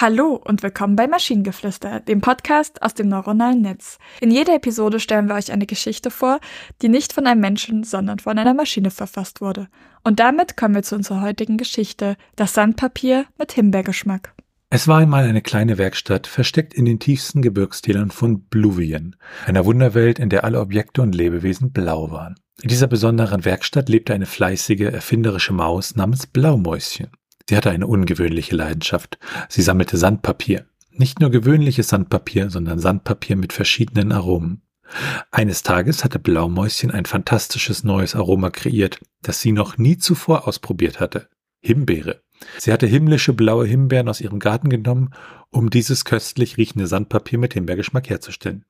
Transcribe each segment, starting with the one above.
Hallo und willkommen bei Maschinengeflüster, dem Podcast aus dem neuronalen Netz. In jeder Episode stellen wir euch eine Geschichte vor, die nicht von einem Menschen, sondern von einer Maschine verfasst wurde. Und damit kommen wir zu unserer heutigen Geschichte, das Sandpapier mit Himbeergeschmack. Es war einmal eine kleine Werkstatt, versteckt in den tiefsten Gebirgstälern von Bluvien, einer Wunderwelt, in der alle Objekte und Lebewesen blau waren. In dieser besonderen Werkstatt lebte eine fleißige, erfinderische Maus namens Blaumäuschen. Sie hatte eine ungewöhnliche Leidenschaft. Sie sammelte Sandpapier. Nicht nur gewöhnliches Sandpapier, sondern Sandpapier mit verschiedenen Aromen. Eines Tages hatte Blaumäuschen ein fantastisches neues Aroma kreiert, das sie noch nie zuvor ausprobiert hatte. Himbeere. Sie hatte himmlische blaue Himbeeren aus ihrem Garten genommen, um dieses köstlich riechende Sandpapier mit Himbeergeschmack herzustellen.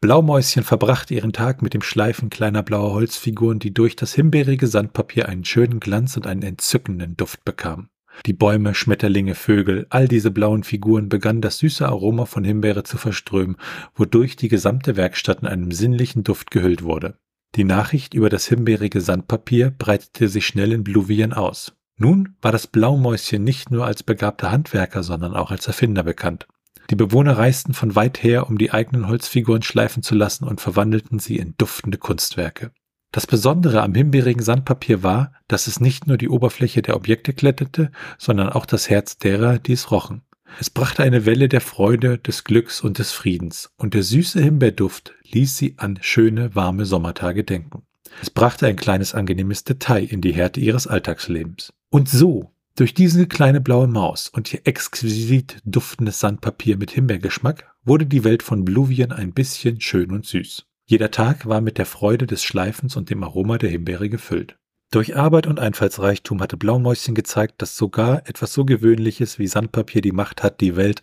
Blaumäuschen verbrachte ihren Tag mit dem Schleifen kleiner blauer Holzfiguren, die durch das himbeerige Sandpapier einen schönen Glanz und einen entzückenden Duft bekamen. Die Bäume, Schmetterlinge, Vögel, all diese blauen Figuren begannen das süße Aroma von Himbeere zu verströmen, wodurch die gesamte Werkstatt in einem sinnlichen Duft gehüllt wurde. Die Nachricht über das himbeerige Sandpapier breitete sich schnell in Bluvien aus. Nun war das Blaumäuschen nicht nur als begabter Handwerker, sondern auch als Erfinder bekannt. Die Bewohner reisten von weit her, um die eigenen Holzfiguren schleifen zu lassen und verwandelten sie in duftende Kunstwerke. Das Besondere am himbeerigen Sandpapier war, dass es nicht nur die Oberfläche der Objekte kletterte, sondern auch das Herz derer, die es rochen. Es brachte eine Welle der Freude, des Glücks und des Friedens, und der süße Himbeerduft ließ sie an schöne, warme Sommertage denken. Es brachte ein kleines angenehmes Detail in die Härte ihres Alltagslebens. Und so, durch diese kleine blaue Maus und ihr exquisit duftendes Sandpapier mit Himbeergeschmack, wurde die Welt von Bluvien ein bisschen schön und süß. Jeder Tag war mit der Freude des Schleifens und dem Aroma der Himbeere gefüllt. Durch Arbeit und Einfallsreichtum hatte Blaumäuschen gezeigt, dass sogar etwas so Gewöhnliches wie Sandpapier die Macht hat, die Welt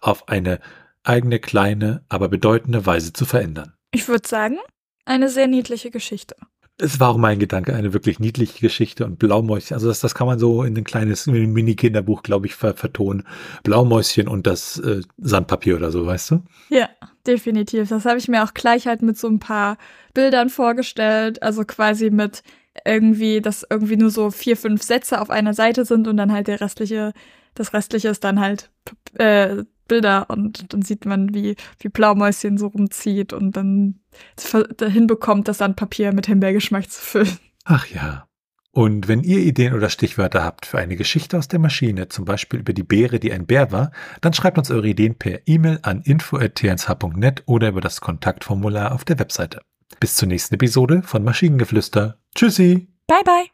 auf eine eigene kleine, aber bedeutende Weise zu verändern. Ich würde sagen, eine sehr niedliche Geschichte. Es war auch mein Gedanke, eine wirklich niedliche Geschichte und Blaumäuschen, also das, das kann man so in ein kleines Mini-Kinderbuch, glaube ich, ver vertonen. Blaumäuschen und das äh, Sandpapier oder so, weißt du? Ja, definitiv. Das habe ich mir auch gleich halt mit so ein paar Bildern vorgestellt. Also quasi mit irgendwie, dass irgendwie nur so vier, fünf Sätze auf einer Seite sind und dann halt der restliche, das restliche ist dann halt äh, Bilder und dann sieht man, wie, wie Blaumäuschen so rumzieht und dann hinbekommt, das Sandpapier mit Himbeergeschmack zu füllen. Ach ja. Und wenn ihr Ideen oder Stichwörter habt für eine Geschichte aus der Maschine, zum Beispiel über die Beere, die ein Bär war, dann schreibt uns eure Ideen per E-Mail an info.tnsh.net oder über das Kontaktformular auf der Webseite. Bis zur nächsten Episode von Maschinengeflüster. Tschüssi. Bye bye.